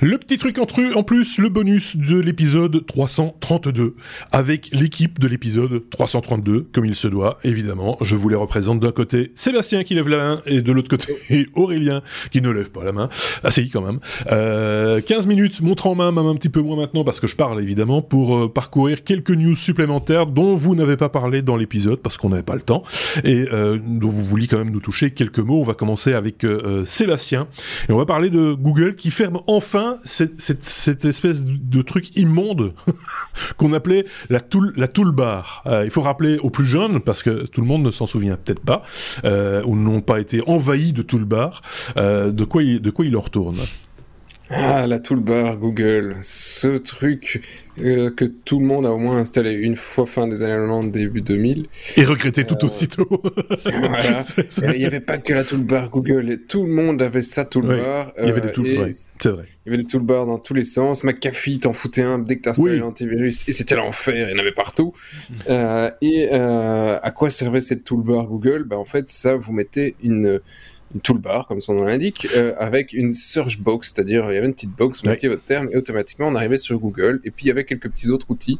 Le petit truc en, plus, le bonus de l'épisode 332, avec l'équipe de l'épisode 332, comme il se doit, évidemment. Je vous les représente d'un côté Sébastien qui lève la main, et de l'autre côté Aurélien qui ne lève pas la main. Ah si, quand même. Euh, 15 minutes, montre en main, même un petit peu moins maintenant, parce que je parle évidemment, pour euh, parcourir quelques news supplémentaires dont vous n'avez pas parlé dans l'épisode, parce qu'on n'avait pas le temps, et euh, dont vous vouliez quand même nous toucher quelques mots. On va commencer avec euh, Sébastien, et on va parler de Google qui ferme enfin cette, espèce de truc immonde qu'on appelait la, tool, la toolbar. Euh, il faut rappeler aux plus jeunes, parce que tout le monde ne s'en souvient peut-être pas, euh, ou n'ont pas été envahis de toolbar, euh, de, quoi il, de quoi il en retourne. Ah, la toolbar Google, ce truc euh, que tout le monde a au moins installé une fois fin des années 90, début 2000. Et regretté tout Euh, aussitôt. voilà. Il n'y avait pas que la toolbar Google, tout le monde avait sa toolbar. Il y avait des euh, ouais, c'est vrai. Il y avait des toolbars dans tous les sens. McAfee t'en foutait un dès que t'installais Oui. l'antivirus. Et c'était l'enfer, il y en avait partout. Et à quoi servait cette toolbar Google? Bah, En fait, ça, vous mettez une, une toolbar, comme son nom l'indique, euh, avec une search box, c'est-à-dire il y avait une petite box, vous mettiez votre terme et automatiquement on arrivait sur Google. Et puis il y avait quelques petits autres outils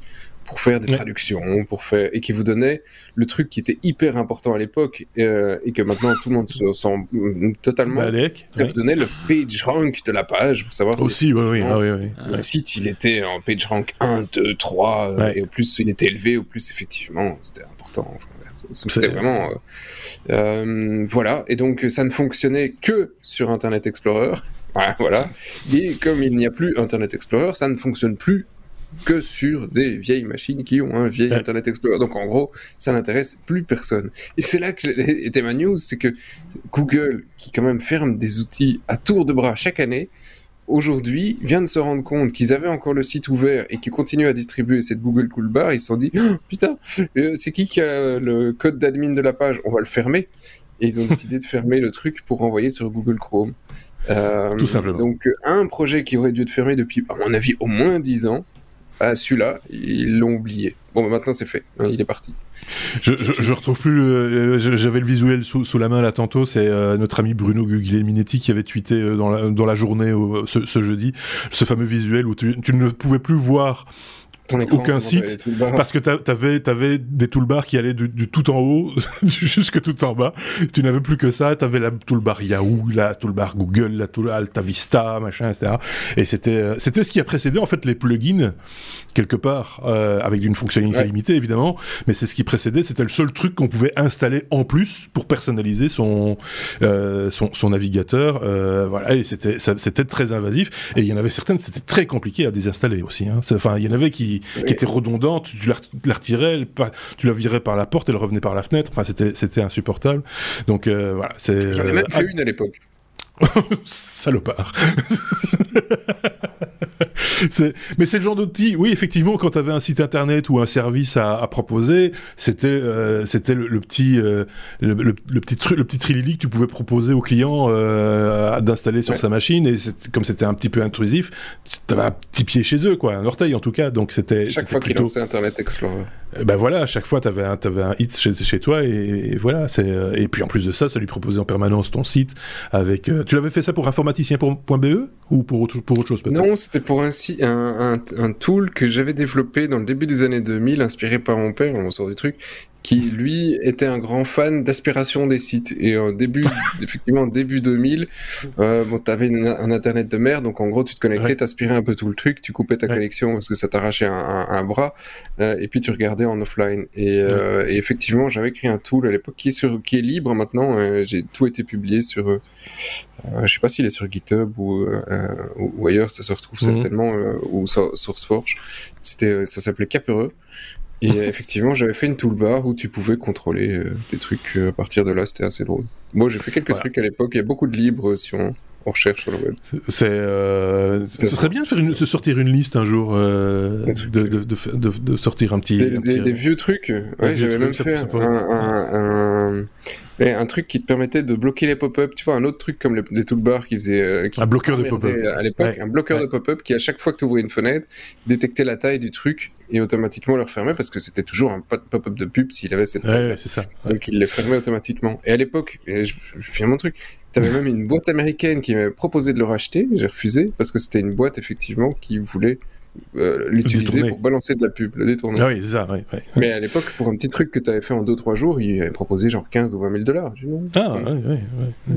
pour faire des traductions, pour faire et qui vous donnaient le truc qui était hyper important à l'époque euh, et que maintenant tout le monde se sent mm, totalement. Bah, Alec, ça ouais. vous donnait le page rank de la page pour savoir si Aussi, oui, oui, ah, oui, oui. le site, il était en page rank 1, 2, 3, euh, Ouais. et au plus il était élevé, au plus effectivement c'était important. Enfin, c'était vraiment. euh, euh, voilà, et donc ça ne fonctionnait que sur Internet Explorer. Ouais, voilà. Et comme il n'y a plus Internet Explorer, ça ne fonctionne plus que sur des vieilles machines qui ont un vieil Ouais. Internet Explorer. Donc en gros, ça n'intéresse plus personne. Et c'est là que était ma news, c'est que Google, qui quand même ferme des outils à tour de bras chaque année, aujourd'hui vient de se rendre compte qu'ils avaient encore le site ouvert et qu'ils continuent à distribuer cette Google Cool Bar. Ils se sont dit, Oh, putain, euh, c'est qui qui a le code d'admin de la page? On va le fermer. Et ils ont décidé de fermer le truc pour renvoyer sur Google Chrome. Euh, Tout simplement. Donc euh, un projet qui aurait dû être fermé depuis, à mon avis, au moins 10 ans, bah, celui-là, ils l'ont oublié. Bon, bah, maintenant c'est fait, hein, il est parti. Je, retrouve plus. je- J'avais le visuel sous, la main là tantôt. C'est euh, notre ami Bruno Guglielminetti qui avait tweeté euh, dans la, journée ce, jeudi ce fameux visuel où tu ne pouvais plus voir Ton écran, Aucun site, parce que t'a- t'avais avais des toolbars qui allaient du, du tout en haut jusque tout en bas. Tu n'avais plus que ça. T'avais la toolbar Yahoo, la toolbar Google, la tool Alta Vista, machin, etc. Et c'était euh, c'était ce qui a précédé en fait les plugins quelque part euh, avec une fonctionnalité Ouais. limitée évidemment, mais c'est ce qui précédait. C'était le seul truc qu'on pouvait installer en plus pour personnaliser son euh, son, son navigateur. Euh, voilà, et c'était c'était très invasif. Et il y en avait certaines, c'était très compliqué à désinstaller aussi. hein. Enfin, il y en avait qui, qui Oui. étaient redondantes. Tu, tu la, tu la retirais, elle tu la virais par la porte, elle revenait par la fenêtre. Enfin, c'était c'était insupportable. Donc euh, voilà, c'est J'en ai euh, même ah, fait une à l'époque. salopard. Mais c'est le genre d'outil, oui, effectivement, quand tu avais un site internet ou un service à, à proposer, c'était euh, c'était le, le petit euh, le, le- le petit truc, le petit trilili que tu pouvais proposer au client euh, d'installer sur Ouais. sa machine. Et comme c'était un petit peu intrusif, tu avais un petit pied chez eux, quoi, un orteil en tout cas. Donc c'était Chaque fois qu'il plutôt. lançait Internet Explorer. Euh, Ben voilà, à chaque fois, tu avais, t'avais un hit chez, chez toi, et, et voilà. euh, Et puis en plus de ça, ça lui proposait en permanence ton site. avec. euh, tu l'avais fait ça pour informaticien.be ou pour autre, pour autre chose peut-être? Non, c'était pour un, un, un, un tool que j'avais développé dans le début des années 2000, inspiré par mon père, on sort des trucs, qui lui était un grand fan d'aspiration des sites. Et en début, effectivement, début 2000, euh, bon, t'avais une- un internet de merde, donc en gros, tu te connectais, Ouais. t'aspirais un peu tout le truc, tu coupais ta Ouais. connexion parce que ça t'arrachait un, un- un bras, euh, et puis tu regardais en offline. Et, euh, et effectivement, j'avais créé un tool à l'époque qui est sur, qui est libre maintenant. euh, j'ai tout été publié sur. euh, euh, je sais pas s'il est sur GitHub ou, euh, ailleurs, ça se retrouve Mhm. certainement, euh, ou sur SourceForge. Euh, ça s'appelait Capereux. Et euh, effectivement, j'avais fait une toolbar où tu pouvais contrôler euh, des trucs euh, à partir de là, c'était assez drôle. Moi, j'ai fait quelques Voilà. trucs à l'époque, il y a beaucoup de libres si on, on recherche sur le web. C'est, euh, ce serait bien de, faire une, de sortir une liste un jour, euh, de, de, de, sortir un petit. Des, un des- petit- des vieux trucs, ouais, j'avais même fait un, un, un- ouais, un truc qui te permettait de bloquer les pop-up, tu vois, un autre truc comme les, les toolbars qui faisait... euh, Un bloqueur de pop-up. À l'époque, Ouais. un bloqueur Ouais. de pop-up qui, à chaque fois que tu ouvrais une fenêtre, détectait la taille du truc et automatiquement le refermait parce que c'était toujours un pop-up de pub s'il avait cette ouais, c'est ça. Donc il les fermait automatiquement. Et à l'époque, je, je, fais mon truc, tu avais même une boîte américaine qui m'avait proposé de le racheter, j'ai refusé parce que c'était une boîte effectivement qui voulait euh, l'utiliser pour balancer de la pub, le détourner. Ah oui, c'est ça, oui, Mais à l'époque, pour un petit truc que tu avais fait en 2-3 jours, il avait proposé genre 15 ou 20 000 dollars. Ah, oui, oui.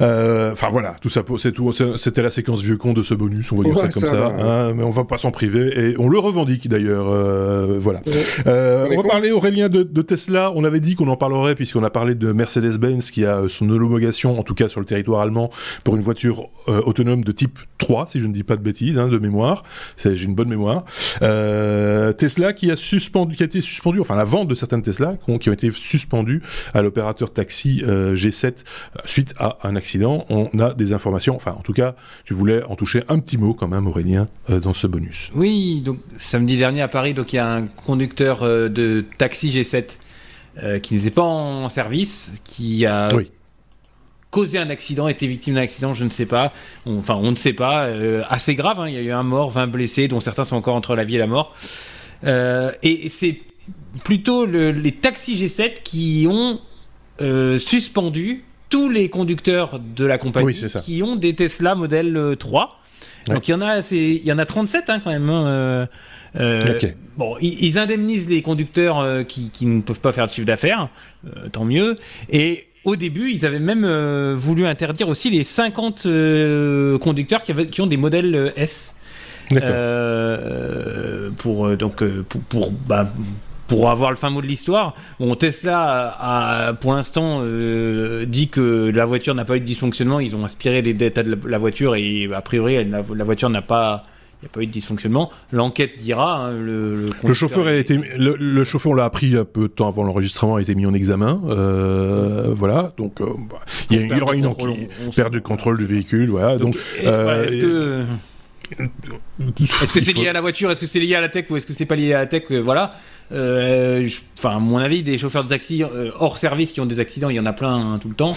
Euh, enfin voilà, tout ça, c'est tout. C'était la séquence vieux con de ce bonus, on va dire ça comme ça. Hein, mais on va pas s'en priver et on le revendique d'ailleurs. Euh, voilà. on va parler, Aurélien, de, de, Tesla. On avait dit qu'on en parlerait puisqu'on a parlé de Mercedes-Benz qui a son homologation, en tout cas sur le territoire allemand, pour une voiture autonome de type 3, si je ne dis pas de bêtises, hein, de mémoire. J'ai une bonne mémoire. Euh, Tesla qui a suspendu, qui a été suspendu, enfin la vente de certaines Tesla qui ont, été suspendues à l'opérateur taxi euh, G7 euh, suite à un accident. On a des informations, enfin en tout cas, tu voulais en toucher un petit mot quand même, Aurélien, dans ce bonus. Oui, donc samedi dernier à Paris, donc il y a un conducteur de taxi G7 qui n'était pas en service, qui a oui causé un accident, été victime d'un accident, je ne sais pas. enfin, on ne sait pas. Euh, assez grave, hein. il y a eu un mort, 20 blessés, dont certains sont encore entre la vie et la mort. Euh, et, c'est plutôt les taxis G7 qui ont euh, suspendu tous les conducteurs de la compagnie qui ont des Tesla modèle 3. Donc il y en a, il y en a 37 hein, quand même. Hein, bon, ils, indemnisent les conducteurs qui, qui, ne peuvent pas faire de chiffre d'affaires, tant mieux. Et au début, ils avaient même euh, voulu interdire aussi les 50 euh, conducteurs qui, qui, ont des modèles euh, S. pour donc pour, pour, bah, pour avoir le fin mot de l'histoire, bon, Tesla a, pour l'instant dit que la voiture n'a pas eu de dysfonctionnement. Ils ont aspiré les états de la, voiture et a priori la voiture n'a pas il n'y a pas eu de dysfonctionnement. L'enquête dira. Hein, le, le, chauffeur a été, le, chauffeur, on l'a appris un peu de temps avant l'enregistrement, a été mis en examen. Euh, voilà, donc euh, bah, il y, aura une enquête, perte de contrôle du véhicule. Voilà, donc. Euh, est-ce que est-ce que c'est lié à la voiture Est-ce que c'est lié à la tech ou est-ce que c'est pas lié à la tech Voilà. Enfin, à mon avis, des chauffeurs de taxi hors service qui ont des accidents, il y en a plein hein, tout le temps.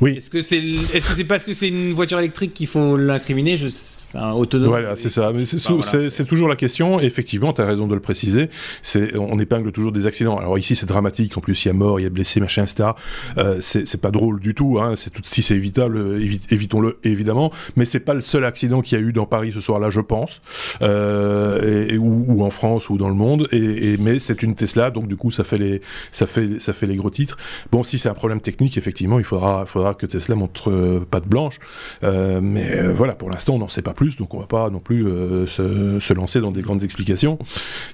Oui. Est-ce que c'est que c'est parce que c'est une voiture électrique qu'il faut l'incriminer? Je autonome. Voilà, c'est ça. Mais c'est toujours la question. effectivement, tu as raison de le préciser. C'est on épingle toujours des accidents. Alors ici, c'est dramatique. En plus, il y a mort, il y a blessé, machin, etc. Euh, c'est pas drôle du tout. Hein. C'est tout si c'est évitable, évitons-le évidemment. Mais c'est pas le seul accident qu'il y a eu dans Paris ce soir-là, je pense, euh, et, ou, en France ou dans le monde. Et, mais c'est une Tesla, donc du coup, ça fait les ça fait ça fait les gros titres. Bon, si c'est un problème technique, effectivement, il faudra faudra que Tesla montre euh, patte blanche. Euh, mais euh, voilà, pour l'instant, on n'en sait pas donc on va pas non plus euh, se, lancer dans des grandes explications.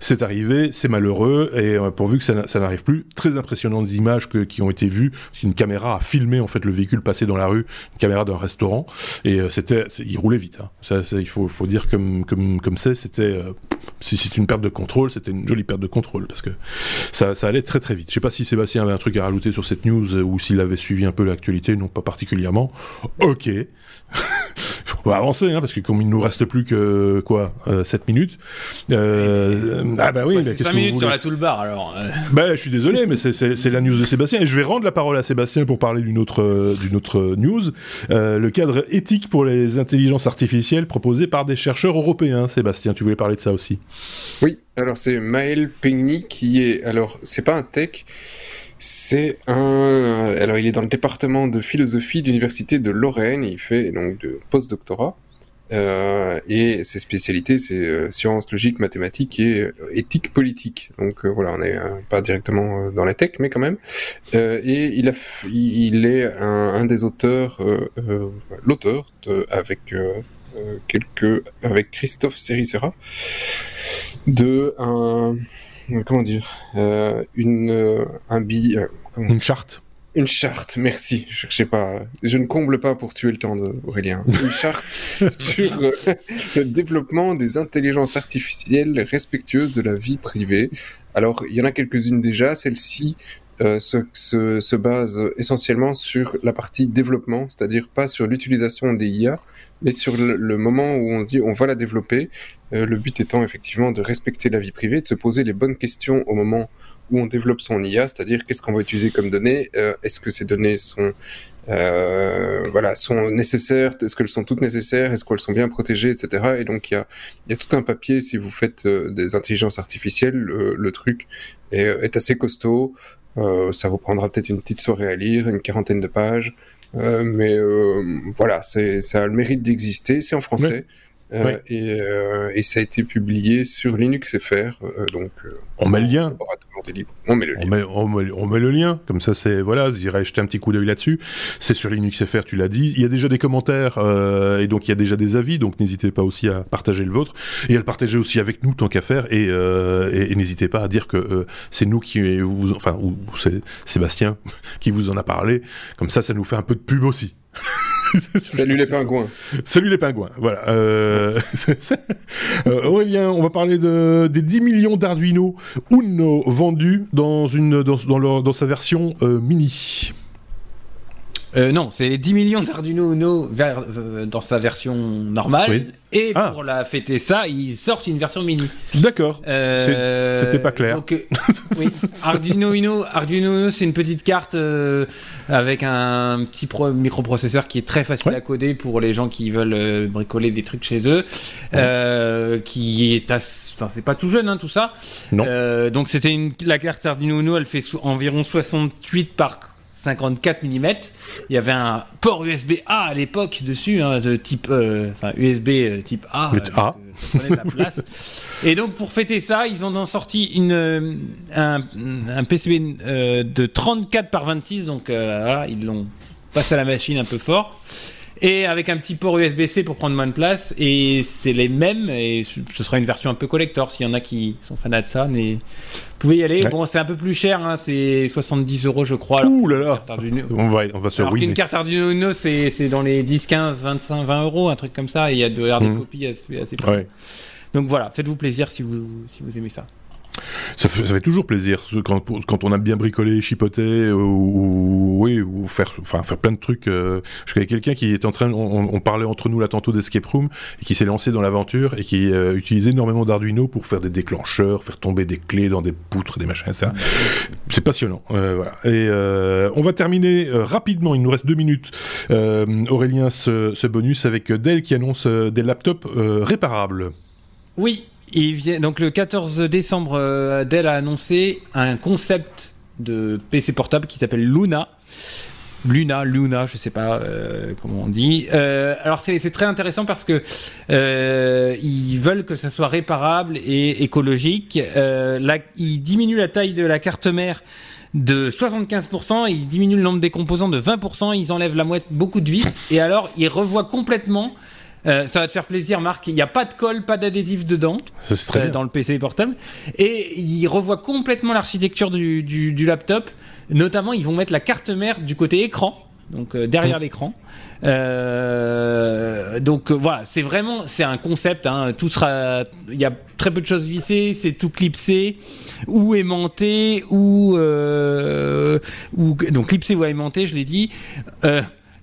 C'est arrivé, c'est malheureux, et euh, pourvu que ça, n'arrive plus, très impressionnantes images qui ont été vues, une caméra a filmé en fait le véhicule passer dans la rue, une caméra d'un restaurant, et euh, c'était, il roulait vite. Hein. Ça, il faut, dire comme comme comme c'est, c'était c'est une perte de contrôle, c'était une jolie perte de contrôle parce que ça, allait très très vite. Je sais pas si Sébastien avait un truc à rajouter sur cette news ou s'il avait suivi un peu l'actualité, non pas particulièrement. Ok. on va avancer, hein, parce que comme il nous reste plus que quoi, 7 euh, minutes. Euh, ah bah oui, mais 5 minutes sur la toolbar alors. Euh. Bah je suis désolé, mais c'est la news de Sébastien et je vais rendre la parole à Sébastien pour parler d'une autre d'une autre news, le cadre éthique pour les intelligences artificielles proposé par des chercheurs européens. Sébastien, tu voulais parler de ça aussi. Oui, alors c'est Maël Pegny qui est alors c'est pas un tech c'est un. Alors, il est dans le département de philosophie de l'université de Lorraine. Il fait donc de post-doctorat. Euh, et ses spécialités, c'est euh, sciences, logique, mathématiques et euh, éthique politique. Donc euh, voilà, on n'est pas directement dans la tech, mais quand même. et il, a, il est un, un des auteurs, l'auteur avec quelques, avec Christophe Sericera, de un comment dire, euh, une, euh, un billet, euh, une charte. Une charte, merci. Je pas. Je ne comble pas pour tuer le temps d'Aurélien. Une charte sur le développement des intelligences artificielles respectueuses de la vie privée. Alors, il y en a quelques-unes déjà. Celle-ci se, se, se, base essentiellement sur la partie développement, c'est-à-dire pas sur l'utilisation des IA, mais sur le, moment où on dit on va la développer, euh, le but étant effectivement de respecter la vie privée, de se poser les bonnes questions au moment où on développe son IA, c'est-à-dire qu'est-ce qu'on va utiliser comme données, est-ce que ces données sont euh, voilà, sont nécessaires, est-ce qu'elles sont toutes nécessaires, est-ce qu'elles sont bien protégées, etc. Et donc il y a, y a, tout un papier, si vous faites euh, des intelligences artificielles, le, truc est, assez costaud, euh, ça vous prendra peut-être une petite soirée à lire, une quarantaine de pages, euh, mais voilà, ça a le mérite d'exister, c'est en français. Euh, et, euh, et, ça a été publié sur Linux FR. Euh, donc, on met le lien. On met le lien. On met, on met, le lien. Comme ça, c'est voilà, j'irai jeter un petit coup d'œil là-dessus. C'est sur Linux FR, tu l'as dit. Il y a déjà des commentaires et donc il y a déjà des avis. Donc n'hésitez pas aussi à partager le vôtre et à le partager aussi avec nous tant qu'à faire. Et, et, n'hésitez pas à dire que c'est nous qui vous, enfin, ou c'est Sébastien qui vous en a parlé. Comme ça, ça nous fait un peu de pub aussi. Salut les pingouins. Salut les pingouins. Voilà. Euh, euh, Aurélien, on va parler de, des 10 millions d'Arduino Uno vendus dans, une, dans, sa version euh, mini. Euh, non, c'est 10 millions d'Arduino Uno euh, dans sa version normale. Et ah. pour la fêter ça, ils sortent une version mini. D'accord. Euh, c'était pas clair. oui. Arduino Uno, Arduino Uno, c'est une petite carte avec un petit microprocesseur qui est très facile à coder pour les gens qui veulent bricoler des trucs chez eux. qui est, enfin, c'est pas tout jeune, hein, tout ça. Non. donc c'était une... la carte Arduino Uno, elle fait environ 68 par 54 mm. Il y avait un port USB A à l'époque dessus, hein, de type, euh, enfin USB euh, type A. A. Et donc pour fêter ça, ils ont sorti une, euh, un, PCB de 34 par 26, donc voilà, ils l'ont passé à la machine un peu fort et avec un petit port USB-C pour prendre moins de place. Et c'est les mêmes, et ce sera une version un peu collector. S'il y en a qui sont fans de ça, mais vous pouvez y aller. Bon, c'est un peu plus cher, hein, c'est 70 euros, je crois. Ouh là là On va, on va se Alors qu'une carte Arduino Uno, c'est dans les 10, 15, 25, 20 euros, un truc comme ça, et il y a de, des mmh. copies assez, assez Donc voilà, faites-vous plaisir si vous, si vous aimez ça. Ça fait, toujours plaisir quand, on a bien bricolé, chipoté ou, oui, ou faire, enfin, faire plein de trucs. Euh, je connais quelqu'un qui est en train, on, parlait entre nous là tantôt d'escape room et qui s'est lancé dans l'aventure et qui euh, utilise énormément d'Arduino pour faire des déclencheurs, faire tomber des clés dans des poutres, des machins, ça. C'est passionnant. Euh, voilà. Et on va terminer rapidement. Il nous reste deux minutes. Aurélien, ce, bonus avec Dell qui annonce des laptops réparables. Oui, donc le 14 décembre, euh, Dell a annoncé un concept de PC portable qui s'appelle Luna. Luna, Luna, je sais pas euh, comment on dit. Euh, alors c'est très intéressant parce que ils veulent que ça soit réparable et écologique. ils diminuent la taille de la carte mère de 75%, ils diminuent le nombre des composants de 20%, ils enlèvent la moitié, beaucoup de vis, et alors ils revoient complètement euh, ça va te faire plaisir, Marc. Il n'y a pas de colle, pas d'adhésif dedans euh, dans le PC portable. Et il revoit complètement l'architecture du, laptop. Notamment, ils vont mettre la carte mère du côté écran, donc euh, derrière mmh. l'écran. donc voilà, c'est vraiment c'est un concept. Hein. tout sera, il y a très peu de choses vissées, c'est tout clipsé ou aimanté ou, ou donc clipsé ou aimanté, je l'ai dit.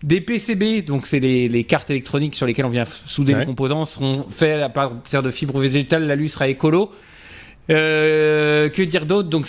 Des PCB, donc c'est les, cartes électroniques sur lesquelles on vient souder les composants, seront faits à partir de fibres végétales. L'alu sera écolo. Euh, que dire d'autre? Donc,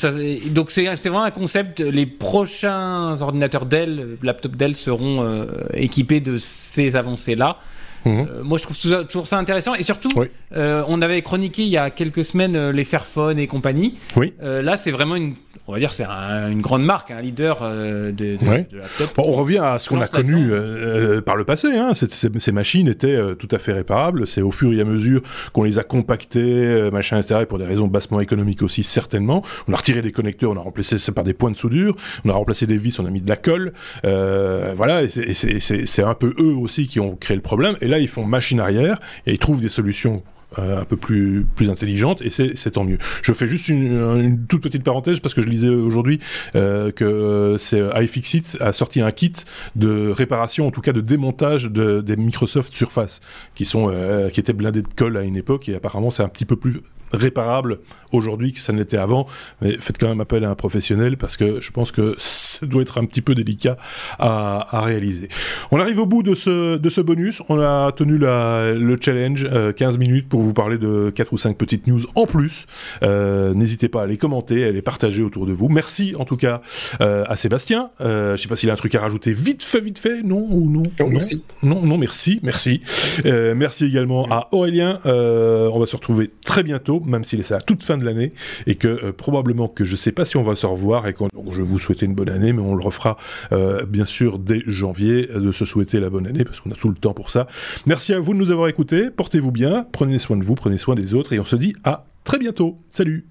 donc c'est, vraiment un concept. Les prochains ordinateurs Dell, laptop Dell, seront euh, équipés de ces avancées-là. Mhm. Euh, moi, je trouve toujours ça intéressant. Et surtout, on avait chroniqué il y a quelques semaines les Fairphone et compagnie. Oui. là, c'est vraiment une on va dire c'est une grande marque, un leader euh, de, laptop. on revient à ce qu'on a connu euh, euh, par le passé. Hein. Ces, machines étaient tout à fait réparables. C'est au fur et à mesure qu'on les a compactées, machin, etc. Et pour des raisons bassement économiques aussi, certainement. On a retiré des connecteurs, on a remplacé ça par des points de soudure, on a remplacé des vis, on a mis de la colle. voilà, et c'est un peu eux aussi qui ont créé le problème. Et là, ils font machine arrière et ils trouvent des solutions euh, un peu plus, plus intelligente, et c'est tant mieux. Je fais juste une, toute petite parenthèse, parce que je lisais aujourd'hui euh, que euh, c'est iFixit a sorti un kit de réparation, en tout cas de démontage de, des Microsoft Surface, qui, sont, qui étaient blindés de colle à une époque, et apparemment c'est un petit peu plus réparable aujourd'hui que ça ne l'était avant. Mais faites quand même appel à un professionnel parce que je pense que ça doit être un petit peu délicat à, réaliser. On arrive au bout de ce, de ce bonus. On a tenu la, le challenge 15 minutes pour vous parler de 4 ou 5 petites news en plus. N'hésitez pas à les commenter, à les partager autour de vous. Merci en tout cas à Sébastien. je sais pas s'il a un truc à rajouter vite fait, vite fait. Non ou non Non, merci. Non, non, merci, merci. merci également à Aurélien. on va se retrouver très bientôt, même s'il est à la toute fin de l'année et que probablement que je sais pas si on va se revoir et que je vous souhaiter une bonne année, mais on le refera bien sûr dès janvier de se souhaiter la bonne année parce qu'on a tout le temps pour ça. Merci à vous de nous avoir écoutés. Portez-vous bien, prenez vous, prenez soin des autres et on se dit à très bientôt. Salut